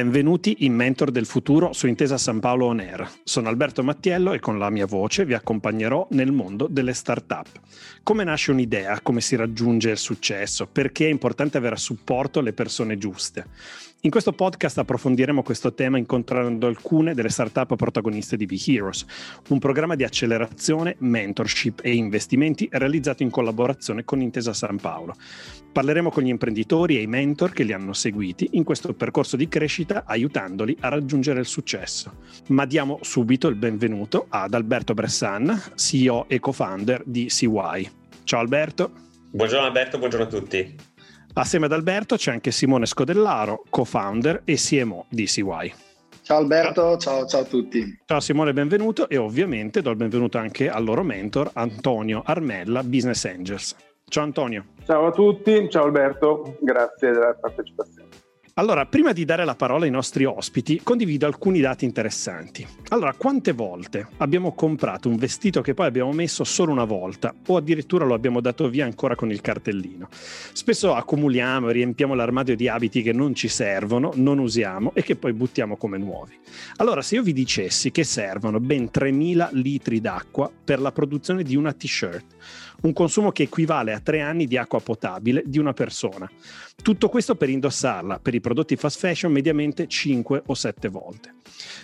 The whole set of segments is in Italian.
Benvenuti in Mentor del Futuro su Intesa San Paolo On Air. Sono Alberto Mattiello e con la mia voce vi accompagnerò nel mondo delle start-up. Come nasce un'idea, come si raggiunge il successo, perché è importante avere a supporto le persone giuste. In questo podcast approfondiremo questo tema incontrando alcune delle startup protagoniste di Be Heroes, un programma di accelerazione, mentorship e investimenti realizzato in collaborazione con Intesa San Paolo. Parleremo con gli imprenditori e i mentor che li hanno seguiti in questo percorso di crescita aiutandoli a raggiungere il successo. Ma diamo subito il benvenuto ad Alberto Bressan, CEO e co-founder di CY. Ciao Alberto. Buongiorno Alberto, buongiorno a tutti. Assieme ad Alberto c'è anche Simone Scodellaro, co-founder e CMO di CY. Ciao Alberto, ciao, ciao, a tutti. Ciao Simone, benvenuto e ovviamente do il benvenuto anche al loro mentor Antonio Armella, Business Angels. Ciao Antonio. Ciao a tutti, ciao Alberto, grazie della partecipazione. Allora, prima di dare la parola ai nostri ospiti, condivido alcuni dati interessanti. Allora, quante volte abbiamo comprato un vestito che poi abbiamo messo solo una volta o addirittura lo abbiamo dato via ancora con il cartellino? Spesso accumuliamo e riempiamo l'armadio di abiti che non ci servono, non usiamo e che poi buttiamo come nuovi. Allora, se io vi dicessi che servono ben 3.000 litri d'acqua per la produzione di una t-shirt, un consumo che equivale a tre anni di acqua potabile di una persona. Tutto questo per indossarla per i prodotti fast fashion mediamente 5 o 7 volte.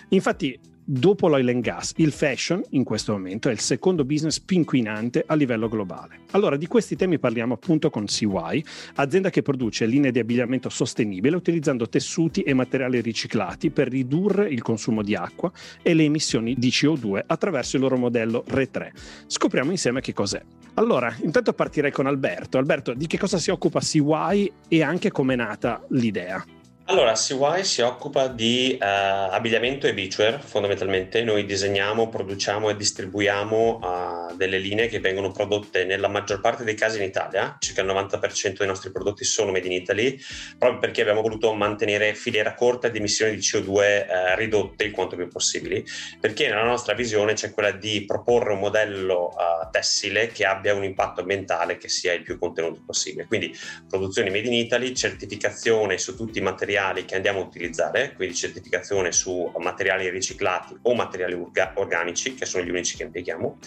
Infatti, dopo l'oil and gas, il fashion in questo momento è il secondo business più inquinante a livello globale. Allora, di questi temi parliamo appunto con CY, azienda che produce linee di abbigliamento sostenibile utilizzando tessuti e materiali riciclati per ridurre il consumo di acqua e le emissioni di CO2 attraverso il loro modello RE3. Scopriamo insieme che cos'è. Allora, intanto partirei con Alberto. Alberto, di che cosa si occupa CY e anche come è nata l'idea? Allora, CY si occupa di uh, abbigliamento e beachwear fondamentalmente. Noi disegniamo, produciamo e distribuiamo uh, delle linee che vengono prodotte nella maggior parte dei casi in Italia. Circa il 90% dei nostri prodotti sono made in Italy, proprio perché abbiamo voluto mantenere filiera corta di emissioni di CO2 uh, eh, ridotte il quanto più possibili. Perché nella nostra visione c'è quella di proporre un modello tessile che abbia un impatto ambientale che sia il più contenuto possibile. Quindi produzioni made in Italy, certificazione su tutti i materiali materiali che andiamo a utilizzare, quindi certificazione su materiali riciclati o materiali orga- organici, che sono gli unici che impieghiamo,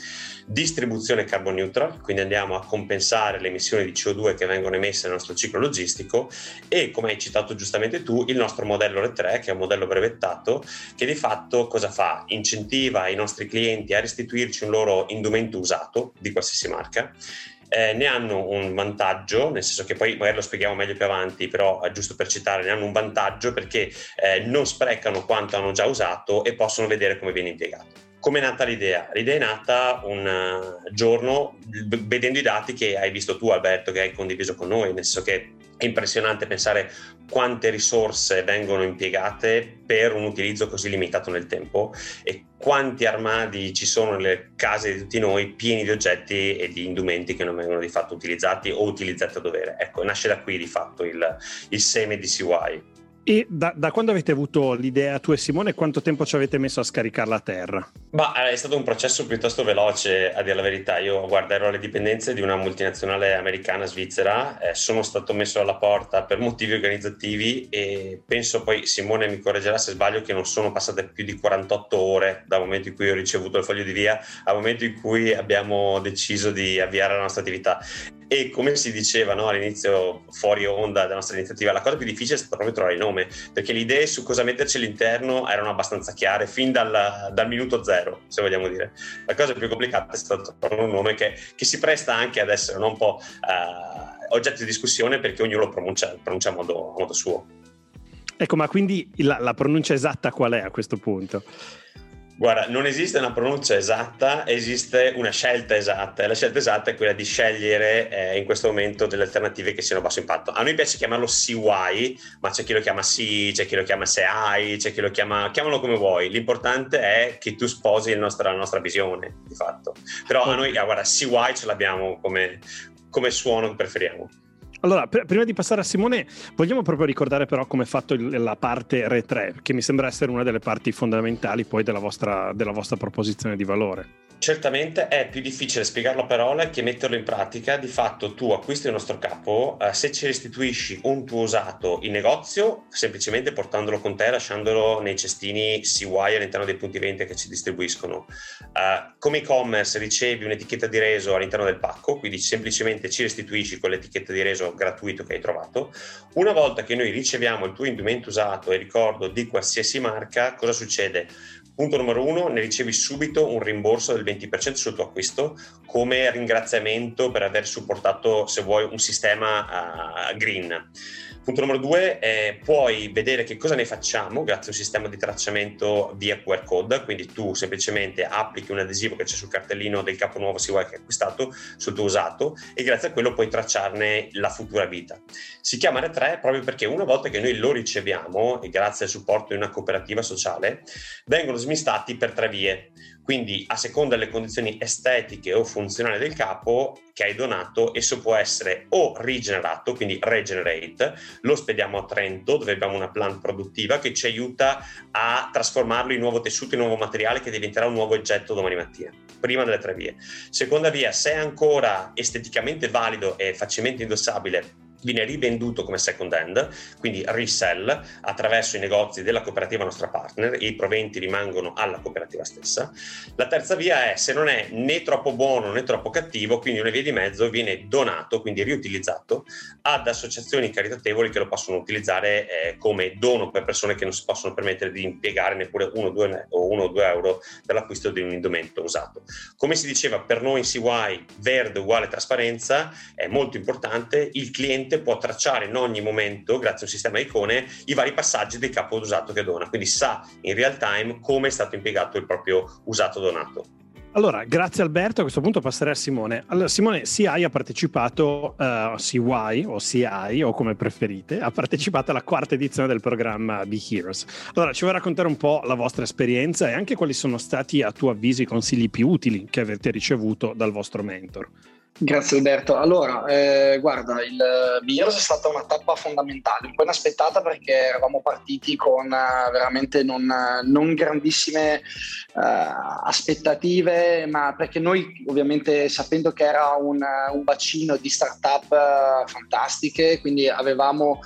distribuzione carbon neutral, quindi andiamo a compensare le emissioni di CO2 che vengono emesse nel nostro ciclo logistico e, come hai citato giustamente tu, il nostro modello R3, che è un modello brevettato, che di fatto cosa fa? Incentiva i nostri clienti a restituirci un loro indumento usato di qualsiasi marca eh, ne hanno un vantaggio, nel senso che poi magari lo spieghiamo meglio più avanti, però eh, giusto per citare, ne hanno un vantaggio perché eh, non sprecano quanto hanno già usato e possono vedere come viene impiegato. Come è nata l'idea? L'idea è nata un uh, giorno vedendo i dati che hai visto tu Alberto, che hai condiviso con noi, nel senso che è impressionante pensare quante risorse vengono impiegate per un utilizzo così limitato nel tempo e quanti armadi ci sono nelle case di tutti noi pieni di oggetti e di indumenti che non vengono di fatto utilizzati o utilizzati a dovere. Ecco, nasce da qui di fatto il, il seme di CY. E da, da, quando avete avuto l'idea tu e Simone, quanto tempo ci avete messo a scaricarla a terra? Ma eh, è stato un processo piuttosto veloce, a dire la verità. Io, guarda, ero alle dipendenze di una multinazionale americana svizzera, eh, sono stato messo alla porta per motivi organizzativi e penso poi, Simone mi correggerà se sbaglio, che non sono passate più di 48 ore dal momento in cui ho ricevuto il foglio di via al momento in cui abbiamo deciso di avviare la nostra attività. E come si diceva no, all'inizio, fuori onda della nostra iniziativa, la cosa più difficile è stata proprio trovare il nome, perché le idee su cosa metterci all'interno erano abbastanza chiare fin dal, dal minuto zero, se vogliamo dire. La cosa più complicata è stato trovare un nome che, che, si presta anche ad essere no, un po' uh, oggetto di discussione perché ognuno lo pronuncia, pronuncia a, modo, a modo suo. Ecco, ma quindi la, la pronuncia esatta qual è a questo punto? Guarda, non esiste una pronuncia esatta, esiste una scelta esatta e la scelta esatta è quella di scegliere eh, in questo momento delle alternative che siano a basso impatto. A noi piace chiamarlo CY, ma c'è chi lo chiama C, c'è chi lo chiama SEI, c'è chi lo chiama, chiamalo come vuoi. L'importante è che tu sposi nostra, la nostra visione, di fatto. Però a noi, ah, guarda, CY ce l'abbiamo come, come suono che preferiamo. Allora, pr- prima di passare a Simone, vogliamo proprio ricordare però come è fatto il, la parte Re 3, che mi sembra essere una delle parti fondamentali poi della vostra, della vostra proposizione di valore. Certamente è più difficile spiegarlo a parole che metterlo in pratica. Di fatto tu acquisti il nostro capo, eh, se ci restituisci un tuo usato in negozio, semplicemente portandolo con te, lasciandolo nei cestini CY all'interno dei punti vendita che ci distribuiscono. Eh, come e-commerce ricevi un'etichetta di reso all'interno del pacco, quindi semplicemente ci restituisci quell'etichetta di reso gratuito che hai trovato. Una volta che noi riceviamo il tuo indumento usato e ricordo di qualsiasi marca, cosa succede? Punto numero uno, ne ricevi subito un rimborso del 20% sul tuo acquisto come ringraziamento per aver supportato, se vuoi, un sistema uh, green. Punto numero due, eh, puoi vedere che cosa ne facciamo grazie a un sistema di tracciamento via QR code, quindi tu semplicemente applichi un adesivo che c'è sul cartellino del capo nuovo vuoi che hai acquistato sul tuo usato e grazie a quello puoi tracciarne la futura vita. Si chiama R3 proprio perché una volta che noi lo riceviamo e grazie al supporto di una cooperativa sociale vengono smistati per tre vie. Quindi a seconda delle condizioni estetiche o funzionali del capo che hai donato, esso può essere o rigenerato, quindi regenerate, lo spediamo a Trento dove abbiamo una plant produttiva che ci aiuta a trasformarlo in nuovo tessuto, in nuovo materiale che diventerà un nuovo oggetto domani mattina. Prima delle tre vie. Seconda via, se è ancora esteticamente valido e facilmente indossabile, viene rivenduto come second hand, quindi resell attraverso i negozi della cooperativa nostra partner e i proventi rimangono alla cooperativa stessa. La terza via è se non è né troppo buono né troppo cattivo, quindi una via di mezzo viene donato, quindi riutilizzato ad associazioni caritatevoli che lo possono utilizzare eh, come dono per persone che non si possono permettere di impiegare neppure 1 o 2 euro per l'acquisto di un indumento usato. Come si diceva, per noi in CY verde uguale trasparenza è molto importante, il cliente l'utente può tracciare in ogni momento, grazie a un sistema icone, i vari passaggi del capo usato che dona, quindi sa in real time come è stato impiegato il proprio usato donato. Allora, grazie Alberto, a questo punto passerei a Simone. Allora, Simone, CI ha partecipato, uh, CY o CI o come preferite, ha partecipato alla quarta edizione del programma Be Heroes. Allora, ci vuoi raccontare un po' la vostra esperienza e anche quali sono stati a tuo avviso i consigli più utili che avete ricevuto dal vostro mentor? Grazie Alberto. Allora, eh, guarda, il Bios è stata una tappa fondamentale, un po' inaspettata perché eravamo partiti con uh, veramente non, non grandissime uh, aspettative, ma perché noi ovviamente sapendo che era un, un bacino di start-up uh, fantastiche, quindi avevamo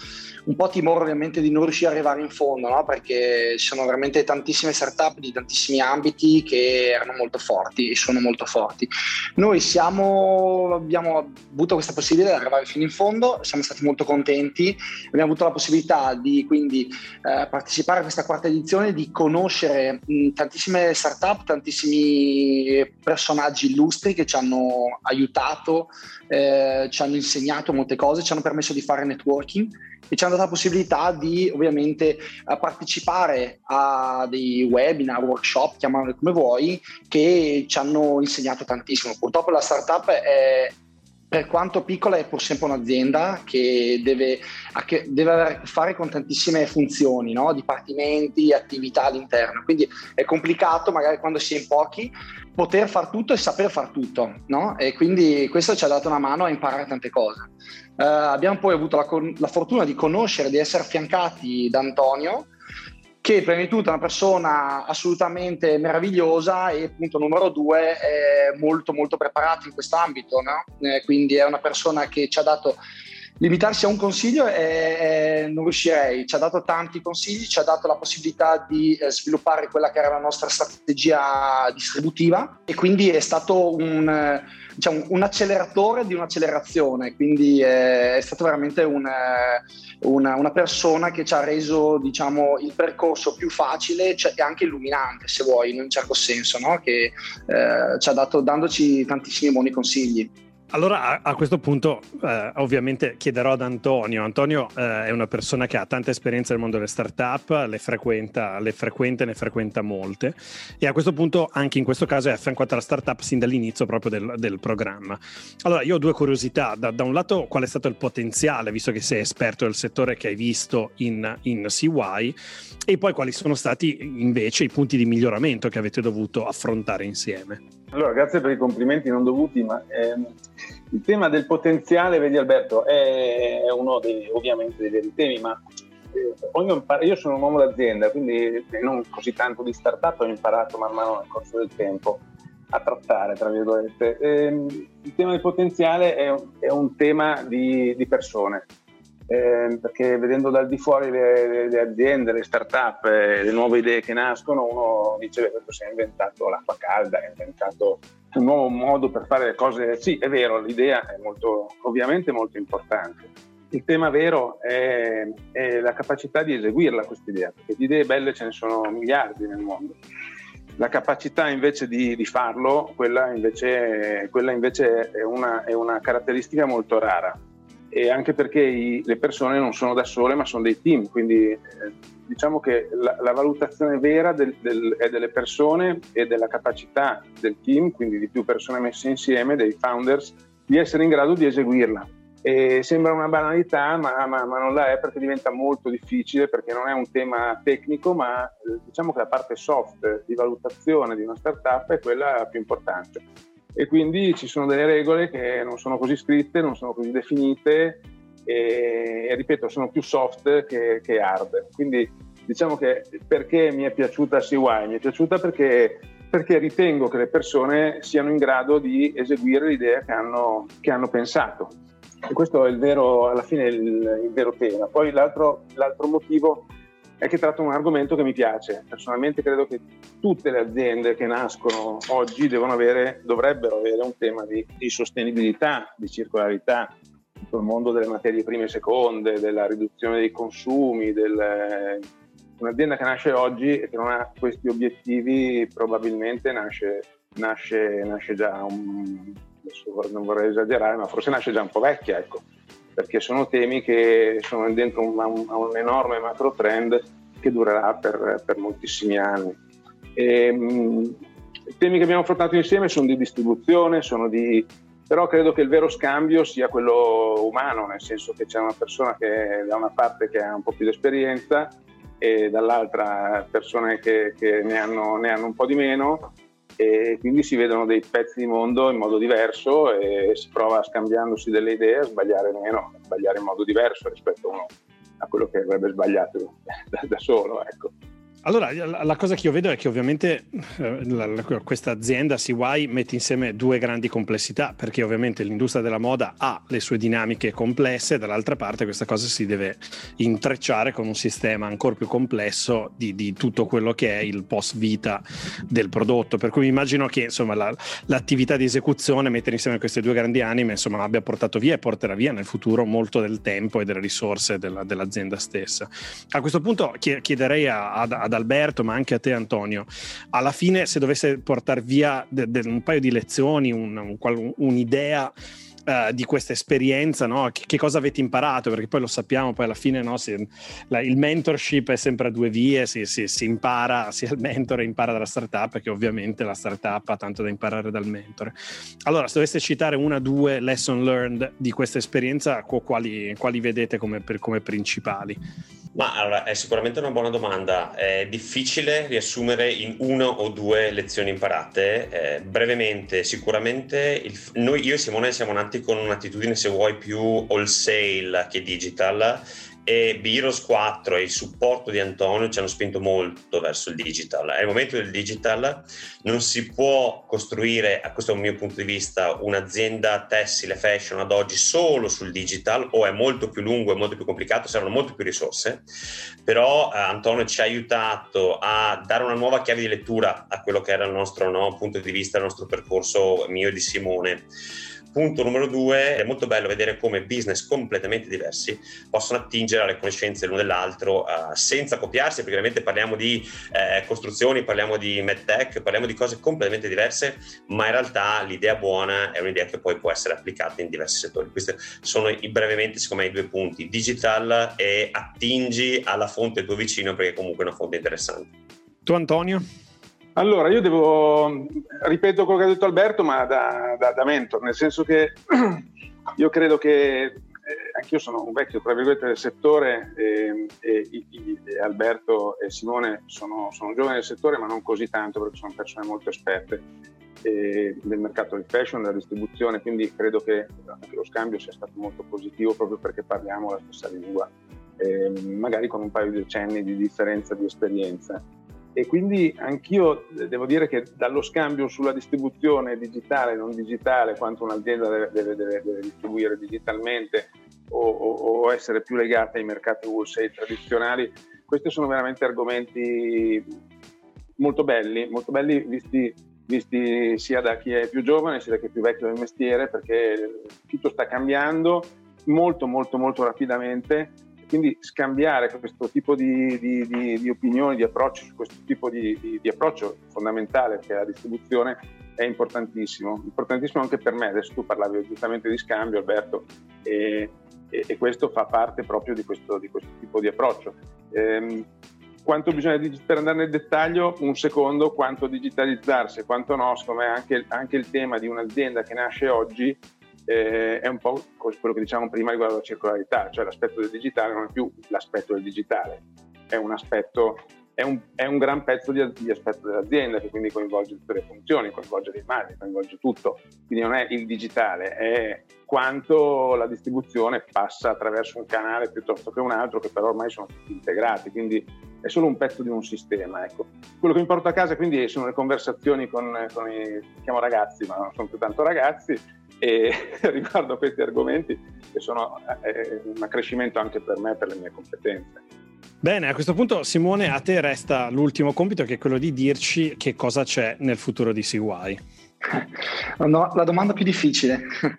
un po' timore ovviamente di non riuscire ad arrivare in fondo, no? perché ci sono veramente tantissime startup di tantissimi ambiti che erano molto forti e sono molto forti. Noi siamo, abbiamo avuto questa possibilità di arrivare fino in fondo, siamo stati molto contenti, abbiamo avuto la possibilità di quindi eh, partecipare a questa quarta edizione, di conoscere mh, tantissime startup, tantissimi personaggi illustri che ci hanno aiutato, eh, ci hanno insegnato molte cose, ci hanno permesso di fare networking e ci hanno dato la possibilità di ovviamente partecipare a dei webinar, workshop, chiamare come vuoi, che ci hanno insegnato tantissimo. Purtroppo la startup è, per quanto piccola è pur sempre un'azienda che deve, deve avere a che fare con tantissime funzioni, no? dipartimenti, attività all'interno, quindi è complicato magari quando si è in pochi poter far tutto e saper far tutto, no? E quindi questo ci ha dato una mano a imparare tante cose. Uh, abbiamo poi avuto la, la, fortuna di conoscere, di essere affiancati da Antonio, che prima di tutto è una persona assolutamente meravigliosa e punto numero due è molto molto preparato in questo ambito, no? eh, quindi è una persona che ci ha dato limitarsi a un consiglio e, non riuscirei. Ci ha dato tanti consigli, ci ha dato la possibilità di eh, sviluppare quella che era la nostra strategia distributiva e quindi è stato un, diciamo, un acceleratore di un'accelerazione, quindi è, è stato veramente un, una, una, persona che ci ha reso diciamo, il percorso più facile cioè, e anche illuminante, se vuoi, in un certo senso, no? che eh, ci ha dato dandoci tantissimi buoni consigli. Allora a, questo punto eh, ovviamente chiederò ad Antonio. Antonio eh, è una persona che ha tanta esperienza nel mondo delle startup, le frequenta, le frequenta, ne frequenta molte e a questo punto anche in questo caso è affiancato alla startup sin dall'inizio proprio del, del programma. Allora io ho due curiosità. Da, da, un lato qual è stato il potenziale, visto che sei esperto del settore che hai visto in, in CY e poi quali sono stati invece i punti di miglioramento che avete dovuto affrontare insieme. Allora, grazie per i complimenti non dovuti, ma ehm, il tema del potenziale, vedi Alberto, è, uno dei, ovviamente dei veri temi, ma eh, io sono un uomo d'azienda, quindi non così tanto di startup, ho imparato man mano nel corso del tempo a trattare, tra virgolette. Ehm, il tema del potenziale è, è un tema di, di persone eh, perché vedendo dal di fuori le, le aziende, le start-up, eh, le nuove idee che nascono, uno dice che si è inventato l'acqua calda, ha inventato un nuovo modo per fare le cose. Sì, è vero, l'idea è molto, ovviamente molto importante. Il tema vero è, è la capacità di eseguirla questa idea, perché di idee belle ce ne sono miliardi nel mondo. La capacità invece di, di farlo, quella invece, quella invece è, una, è una caratteristica molto rara e anche perché i, le persone non sono da sole ma sono dei team, quindi eh, diciamo che la, la valutazione vera del, del, è delle persone e della capacità del team, quindi di più persone messe insieme, dei founders, di essere in grado di eseguirla. E sembra una banalità, ma, ma, ma, non la è perché diventa molto difficile, perché non è un tema tecnico, ma eh, diciamo che la parte soft di valutazione di una startup è quella più importante e quindi ci sono delle regole che non sono così scritte, non sono così definite e, e ripeto sono più soft che, che, hard. Quindi diciamo che perché mi è piaciuta CY? Mi è piaciuta perché, perché ritengo che le persone siano in grado di eseguire l'idea che hanno, che hanno pensato. E questo è il vero, alla fine il, il vero tema. Poi l'altro, l'altro motivo è che tratta un argomento che mi piace. Personalmente credo che tutte le aziende che nascono oggi avere, dovrebbero avere un tema di, di sostenibilità, di circolarità, tutto il mondo delle materie prime e seconde, della riduzione dei consumi, del, un'azienda che nasce oggi e che non ha questi obiettivi probabilmente nasce, nasce, nasce già un, non vorrei esagerare, ma forse nasce già un po' vecchia, ecco perché sono temi che sono dentro un, un, un enorme macro trend che durerà per, per moltissimi anni. E, mh, I temi che abbiamo affrontato insieme sono di distribuzione, sono di, però credo che il vero scambio sia quello umano, nel senso che c'è una persona che da una parte che ha un po' più di esperienza e dall'altra persone che, che ne, hanno, ne hanno un po' di meno e quindi si vedono dei pezzi di mondo in modo diverso e si prova scambiandosi delle idee a sbagliare meno, a sbagliare in modo diverso rispetto a, uno, a quello che avrebbe sbagliato da, da solo. Ecco. Allora, la cosa che io vedo è che ovviamente eh, questa azienda CY mette insieme due grandi complessità, perché ovviamente l'industria della moda ha le sue dinamiche complesse, dall'altra parte questa cosa si deve intrecciare con un sistema ancora più complesso di, di tutto quello che è il post vita del prodotto. Per cui immagino che insomma, la, l'attività di esecuzione, mettere insieme queste due grandi anime, insomma, abbia portato via e porterà via nel futuro molto del tempo e delle risorse della, dell'azienda stessa. A questo punto chiederei ad Alberto, ma anche a te Antonio, alla fine se dovesse portare via de- de- un paio di lezioni, un, un, un'idea Uh, di questa esperienza, no? che, che, cosa avete imparato? Perché poi lo sappiamo, poi alla fine no? si, la, il mentorship è sempre a due vie, si, si, si, impara, sia il mentore impara dalla startup, che ovviamente la startup ha tanto da imparare dal mentore. Allora, se doveste citare una o due lesson learned di questa esperienza, quali, quali vedete come, per, come principali? Ma allora, è sicuramente una buona domanda. È difficile riassumere in una o due lezioni imparate. Eh, brevemente, sicuramente il, noi, io e Simone siamo nati con un'attitudine, se vuoi, più wholesale che digital e Biros 4 e il supporto di Antonio ci hanno spinto molto verso il digital. Al momento del digital non si può costruire, a questo è un mio punto di vista, un'azienda tessile fashion ad oggi solo sul digital o è molto più lungo e molto più complicato, servono molte più risorse, però eh, Antonio ci ha aiutato a dare una nuova chiave di lettura a quello che era il nostro no, punto di vista, il nostro percorso mio e di Simone. Punto numero due, è molto bello vedere come business completamente diversi possono attingere alle conoscenze l'uno dell'altro uh, senza copiarsi, perché ovviamente parliamo di eh, costruzioni, parliamo di medtech, parliamo di cose completamente diverse, ma in realtà l'idea buona è un'idea che poi può essere applicata in diversi settori. Questi sono i, brevemente, secondo me, i due punti, digital e attingi alla fonte tuo vicino perché comunque è una fonte interessante. Tu Antonio? Allora, io devo, ripeto quello che ha detto Alberto, ma da, da, da mentor, nel senso che io credo che eh, anch'io sono un vecchio, tra virgolette, del settore e, e, e Alberto e Simone sono, sono, giovani del settore, ma non così tanto perché sono persone molto esperte eh, del mercato del fashion, della distribuzione, quindi credo che anche lo scambio sia stato molto positivo proprio perché parliamo la stessa lingua, eh, magari con un paio di decenni di differenza di esperienza e quindi anch'io devo dire che dallo scambio sulla distribuzione digitale e non digitale, quanto un'azienda deve, deve, deve, deve distribuire digitalmente o, o, o, essere più legata ai mercati wholesale tradizionali, questi sono veramente argomenti molto belli, molto belli visti, visti sia da chi è più giovane sia da chi è più vecchio del mestiere, perché tutto sta cambiando molto molto molto rapidamente quindi scambiare questo tipo di, di, di, di opinioni, di approcci su questo tipo di, approccio fondamentale che è la distribuzione è importantissimo, importantissimo anche per me. Adesso tu parlavi giustamente di scambio, Alberto, e, e, e questo fa parte proprio di questo, questo tipo di approccio. Ehm, quanto bisogna per andare nel dettaglio, un secondo, quanto digitalizzarsi quanto no, secondo me anche, anche il tema di un'azienda che nasce oggi eh, è un po' quello che diciamo prima riguardo alla circolarità, cioè l'aspetto del digitale non è più l'aspetto del digitale, è un aspetto, è un, è un gran pezzo di, di, aspetto dell'azienda che quindi coinvolge tutte le funzioni, coinvolge le immagini, coinvolge tutto, quindi non è il digitale, è quanto la distribuzione passa attraverso un canale piuttosto che un altro che però ormai sono tutti integrati, quindi è solo un pezzo di un sistema. Ecco. Quello che mi porto a casa quindi sono le conversazioni con, con i, chiamo ragazzi, ma non sono più tanto ragazzi, e riguardo a questi argomenti che sono eh, un accrescimento anche per me, per le mie competenze. Bene, a questo punto Simone, a te resta l'ultimo compito che è quello di dirci che cosa c'è nel futuro di CY. No, la domanda più difficile.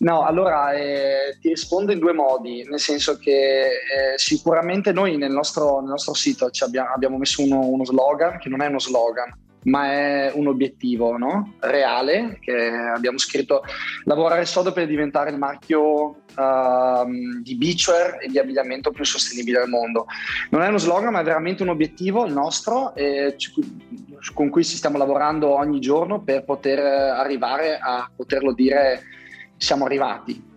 No, allora eh, ti rispondo in due modi, nel senso che eh, sicuramente noi nel nostro, nel nostro sito abbiamo, abbiamo, messo uno, uno slogan che non è uno slogan, ma è un obiettivo no? reale che abbiamo scritto lavorare sodo per diventare il marchio uh, di beachwear e di abbigliamento più sostenibile al mondo. Non è uno slogan, ma è veramente un obiettivo il nostro eh, con cui ci stiamo lavorando ogni giorno per poter arrivare a poterlo dire siamo arrivati.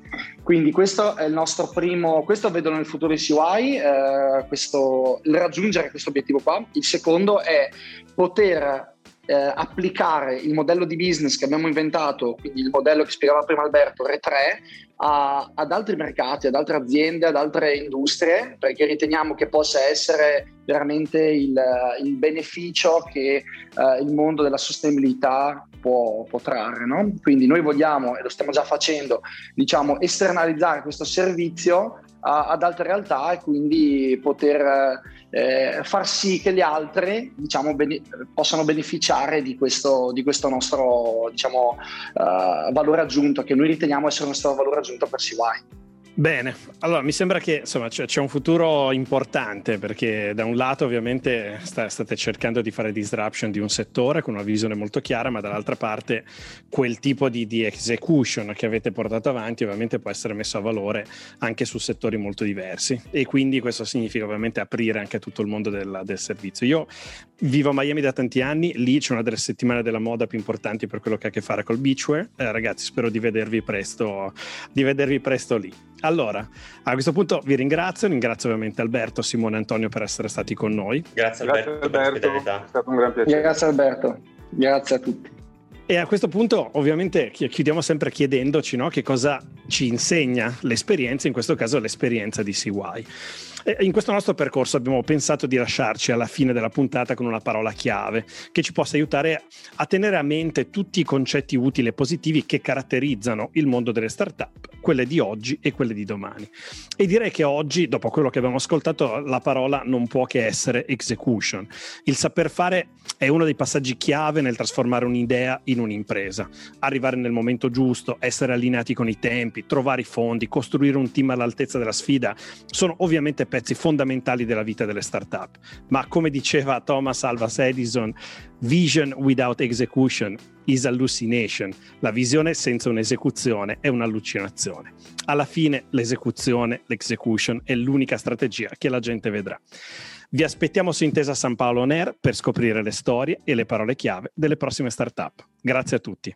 Quindi questo è il nostro primo, questo vedo nel futuro di CY, eh, questo, raggiungere questo obiettivo qua. Il secondo è poter eh, applicare il modello di business che abbiamo inventato, quindi il modello che spiegava prima Alberto, Re3, a, ad altri mercati, ad altre aziende, ad altre industrie, perché riteniamo che possa essere veramente il, il beneficio che eh, il mondo della sostenibilità può, può trarre. No? Quindi noi vogliamo, e lo stiamo già facendo, diciamo, esternalizzare questo servizio a, ad altre realtà e quindi poter eh, far sì che le altre diciamo, bene, possano beneficiare di questo, di questo nostro diciamo, uh, valore aggiunto, che noi riteniamo essere il nostro valore aggiunto per CY. Bene, allora mi sembra che insomma, c'è, un futuro importante perché da un lato ovviamente sta, state cercando di fare disruption di un settore con una visione molto chiara, ma dall'altra parte quel tipo di, di execution che avete portato avanti ovviamente può essere messo a valore anche su settori molto diversi e quindi questo significa ovviamente aprire anche tutto il mondo del, del servizio. Io vivo a Miami da tanti anni, lì c'è una delle settimane della moda più importanti per quello che ha a che fare col beachwear. Eh, ragazzi, spero di vedervi presto, di vedervi presto lì. Allora, a questo punto vi ringrazio, ringrazio ovviamente Alberto, Simone e Antonio per essere stati con noi. Grazie Alberto, Grazie, Alberto. è stato un gran piacere. Grazie Alberto, grazie a tutti. E a questo punto ovviamente chiudiamo sempre chiedendoci no, che cosa ci insegna l'esperienza, in questo caso l'esperienza di CY. In questo nostro percorso abbiamo pensato di lasciarci alla fine della puntata con una parola chiave che ci possa aiutare a tenere a mente tutti i concetti utili e positivi che caratterizzano il mondo delle startup, quelle di oggi e quelle di domani. E direi che oggi, dopo quello che abbiamo ascoltato, la parola non può che essere execution. Il saper fare è uno dei passaggi chiave nel trasformare un'idea in un'impresa. Arrivare nel momento giusto, essere allineati con i tempi, trovare i fondi, costruire un team all'altezza della sfida, sono ovviamente pezzi fondamentali della vita delle start-up. Ma come diceva Thomas Alvas Edison, vision without execution is hallucination. La visione senza un'esecuzione è un'allucinazione. Alla fine l'esecuzione, l'execution è l'unica strategia che la gente vedrà. Vi aspettiamo su Intesa San Paolo On Air per scoprire le storie e le parole chiave delle prossime startup. Grazie a tutti.